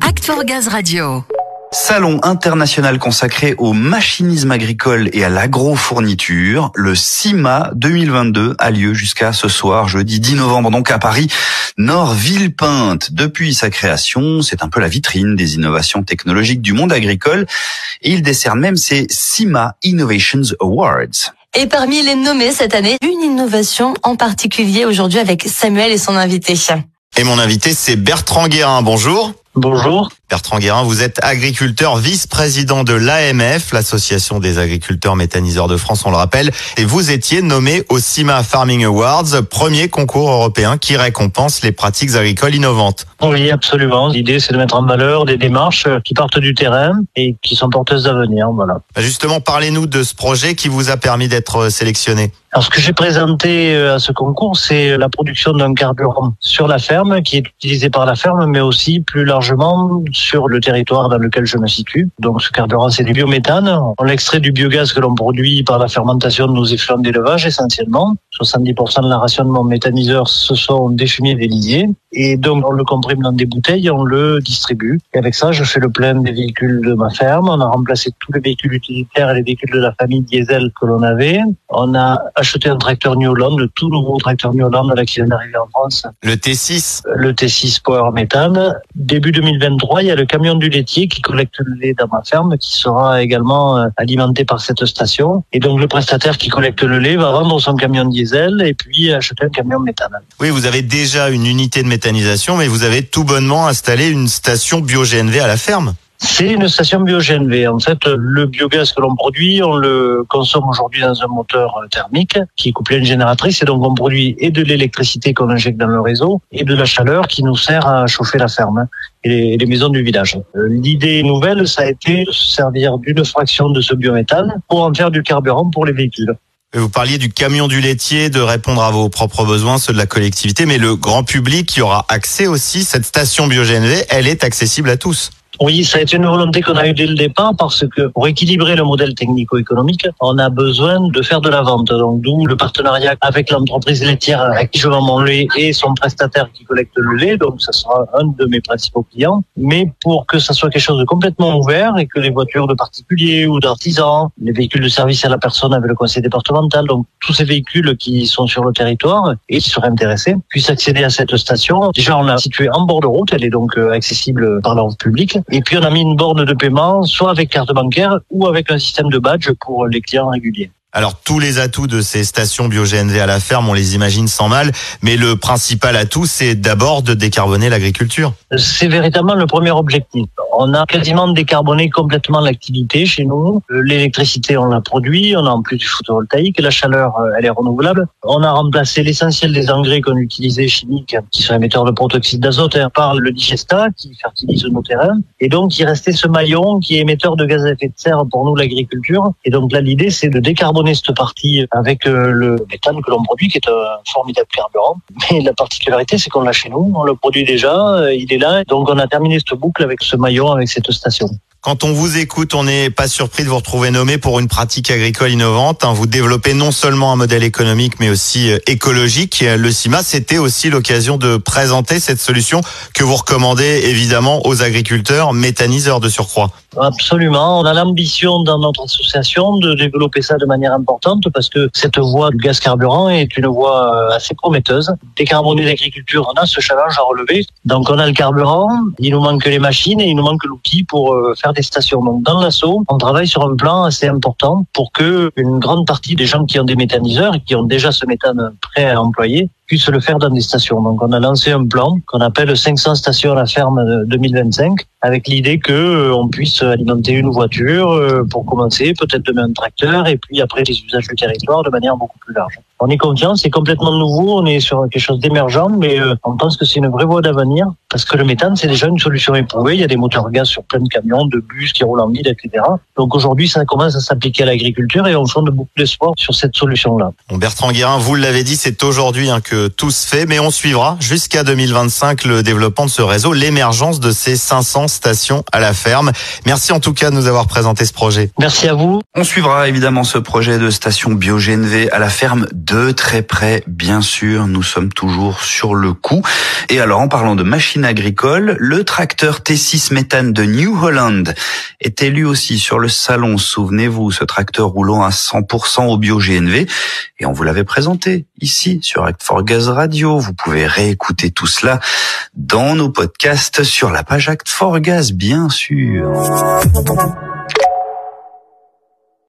Act for Gaz Radio. Salon international consacré au machinisme agricole et à l'agrofourniture. Le CIMA 2022 a lieu jusqu'à ce soir, jeudi 10 novembre, donc à Paris, Nord Villepinte. Depuis sa création, c'est un peu la vitrine des innovations technologiques du monde agricole et il décerne même ses CIMA Innovations Awards. Et parmi les nommés cette année, une innovation en particulier aujourd'hui avec Samuel et son invité. Et mon invité, c'est Bertrand Guérin. Bonjour. Bonjour. Bertrand Guérin, vous êtes agriculteur, vice-président de l'AMF, l'Association des agriculteurs méthaniseurs de France, on le rappelle, et vous étiez nommé au CIMA Farming Awards, premier concours européen qui récompense les pratiques agricoles innovantes. Oui, absolument. L'idée, c'est de mettre en valeur des démarches qui partent du terrain et qui sont porteuses d'avenir. Voilà. Justement, parlez-nous de ce projet qui vous a permis d'être sélectionné. Alors, ce que j'ai présenté euh, à ce concours, c'est la production d'un carburant sur la ferme qui est utilisé par la ferme, mais aussi plus largement sur le territoire dans lequel je me situe. Donc, ce carburant, c'est du biométhane. On l'extrait du biogaz que l'on produit par la fermentation de nos effluents d'élevage essentiellement. 70% de la ration de mon méthaniseur, ce sont des fumiers déliés. Et donc, on le comprime dans des bouteilles, on le distribue. Et avec ça, je fais le plein des véhicules de ma ferme. On a remplacé tous les véhicules utilitaires et les véhicules de la famille diesel que l'on avait. On a acheté un tracteur New Holland, le tout nouveau tracteur New Holland qui vient d'arriver en France. Le T6 Le T6 Power Méthane. Début 2023, il y a le camion du laitier qui collecte le lait dans ma ferme, qui sera également euh, alimenté par cette station. Et donc, le prestataire qui collecte le lait va vendre son camion diesel et puis acheter un camion. Oui, vous avez déjà une unité de méthanisation, mais vous avez tout bonnement installé une station bio-GNV à la ferme. C'est une station bio-GNV. En fait, le biogaz que l'on produit, on le consomme aujourd'hui dans un moteur thermique qui est couplé à une génératrice et donc on produit et de l'électricité qu'on injecte dans le réseau et de la chaleur qui nous sert à chauffer la ferme et les maisons du village. L'idée nouvelle, ça a été de se servir d'une fraction de ce biométhane pour en faire du carburant pour les véhicules. Vous parliez du camion du laitier, de répondre à vos propres besoins, ceux de la collectivité, mais le grand public qui aura accès aussi, cette station bio-GNV, elle est accessible à tous. Oui, ça a été une volonté qu'on a eue dès le départ parce que pour équilibrer le modèle technico-économique, on a besoin de faire de la vente. Donc d'où le partenariat avec l'entreprise laitière avec qui je vends mon lait et son prestataire qui collecte le lait. Donc ça sera un de mes principaux clients. Mais pour que ça soit quelque chose de complètement ouvert et que les voitures de particuliers ou d'artisans, les véhicules de service à la personne avec le conseil départemental, donc tous ces véhicules qui sont sur le territoire et qui seraient intéressés puissent accéder à cette station. Déjà, on l'a située en bord de route. Elle est donc euh, accessible par l'ordre public. Et puis on a mis une borne de paiement, soit avec carte bancaire ou avec un système de badge pour les clients réguliers. Alors tous les atouts de ces stations bio-GNV à la ferme, on les imagine sans mal, mais le principal atout, c'est d'abord de décarboner l'agriculture. C'est véritablement le premier objectif. On a quasiment décarboné complètement l'activité chez nous. L'électricité, on l'a produit, on a en plus du photovoltaïque, la chaleur, euh, elle est renouvelable. On a remplacé l'essentiel des engrais qu'on utilisait chimiques, qui sont émetteurs de protoxyde d'azote, hein, par le digesta, qui fertilise nos terrains. Et donc, il restait ce maillon qui est émetteur de gaz à effet de serre pour nous, l'agriculture. Et donc là, l'idée, c'est de décarboner cette partie avec euh, le méthane que l'on produit, qui est un formidable carburant. Mais la particularité, c'est qu'on l'a chez nous, on le produit déjà, euh, il est là. Donc, on a terminé cette boucle avec ce maillon, Quand on vous écoute, on n'est pas surpris de vous retrouver nommé pour une pratique agricole innovante. Hein. Vous développez non seulement un modèle économique, mais aussi euh, écologique. Le CIMA, c'était aussi l'occasion de présenter cette solution que vous recommandez évidemment aux agriculteurs méthaniseurs de surcroît. Absolument. On a l'ambition dans notre association de développer ça de manière importante parce que cette voie du gaz carburant est une voie euh, assez prometteuse. Décarboner l'agriculture, on a ce challenge à relever. Donc on a le carburant, il nous manque les machines et il nous manque l'outil pour euh, faire des stations. Donc dans l'assaut, on travaille sur un plan assez important pour que une grande partie des gens qui ont des méthaniseurs et qui ont déjà ce méthane prêt à employer puissent le faire dans des stations. Donc on a lancé un plan qu'on appelle 500 stations à la ferme 2025 avec l'idée que euh, on puisse alimenter une voiture euh, pour commencer, peut-être demain un tracteur et puis après les usages du territoire de manière beaucoup plus large. On est confiant, c'est complètement nouveau, on est sur quelque chose d'émergent, mais euh, on pense que c'est une vraie voie d'avenir parce que le méthane, c'est déjà une solution éprouvée. Il y a des moteurs gaz sur plein de camions, de bus qui roulent en vide, etc. Donc aujourd'hui, ça commence à s'appliquer à l'agriculture et on fonde beaucoup d'espoir sur cette solution-là. Bon, Bertrand Guérin, vous l'avez dit, c'est aujourd'hui hein, que tout se fait, mais on suivra jusqu'à 2025 le développement de ce réseau, l'émergence de ces 500 station à la ferme. Merci en tout cas de nous avoir présenté ce projet. Merci à vous. On suivra évidemment ce projet de station BioGNV à la ferme de très près, bien sûr. Nous sommes toujours sur le coup. Et alors, en parlant de machines agricoles, le tracteur T6 méthane de New Holland est élu aussi sur le salon. Souvenez-vous, ce tracteur roulant à 100% au BioGNV. Et on vous l'avait présenté ici sur Act for Gaz Radio. Vous pouvez réécouter tout cela dans nos podcasts sur la page Act for Gaz, bien sûr.